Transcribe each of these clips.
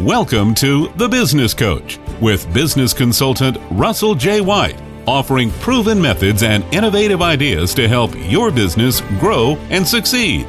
Welcome to The Business Coach with business consultant Russell J. White, offering proven methods and innovative ideas to help your business grow and succeed.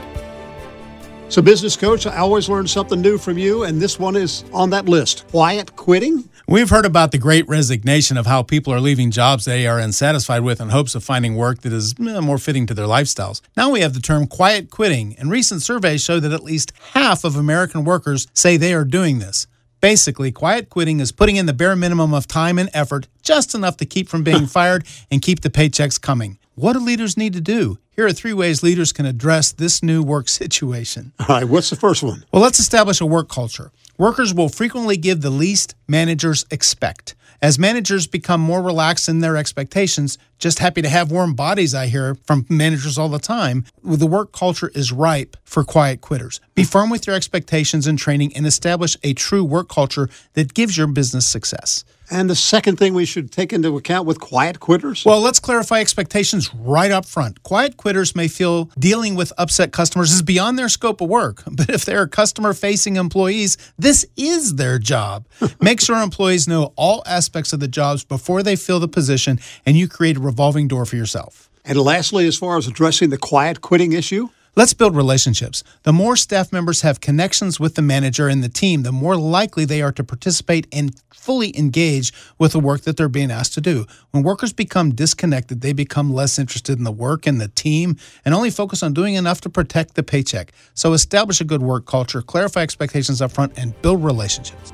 So, business coach, I always learn something new from you, and this one is on that list quiet quitting. We've heard about the great resignation of how people are leaving jobs they are unsatisfied with in hopes of finding work that is eh, more fitting to their lifestyles. Now we have the term quiet quitting, and recent surveys show that at least half of American workers say they are doing this. Basically, quiet quitting is putting in the bare minimum of time and effort, just enough to keep from being fired and keep the paychecks coming. What do leaders need to do? Here are three ways leaders can address this new work situation. All right, what's the first one? Well, let's establish a work culture. Workers will frequently give the least managers expect. As managers become more relaxed in their expectations, just happy to have warm bodies, I hear from managers all the time. The work culture is ripe for quiet quitters. Be firm with your expectations and training and establish a true work culture that gives your business success. And the second thing we should take into account with quiet quitters? Well, let's clarify expectations right up front. Quiet quitters may feel dealing with upset customers is beyond their scope of work, but if they're customer facing employees, this is their job. Make sure employees know all aspects of the jobs before they fill the position, and you create a revolving door for yourself. and lastly, as far as addressing the quiet quitting issue, Let's build relationships. The more staff members have connections with the manager and the team, the more likely they are to participate and fully engage with the work that they're being asked to do. When workers become disconnected, they become less interested in the work and the team and only focus on doing enough to protect the paycheck. So establish a good work culture, clarify expectations up front, and build relationships.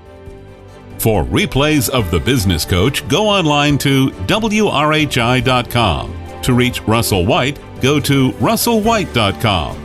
For replays of The Business Coach, go online to WRHI.com. To reach Russell White, go to russellwhite.com.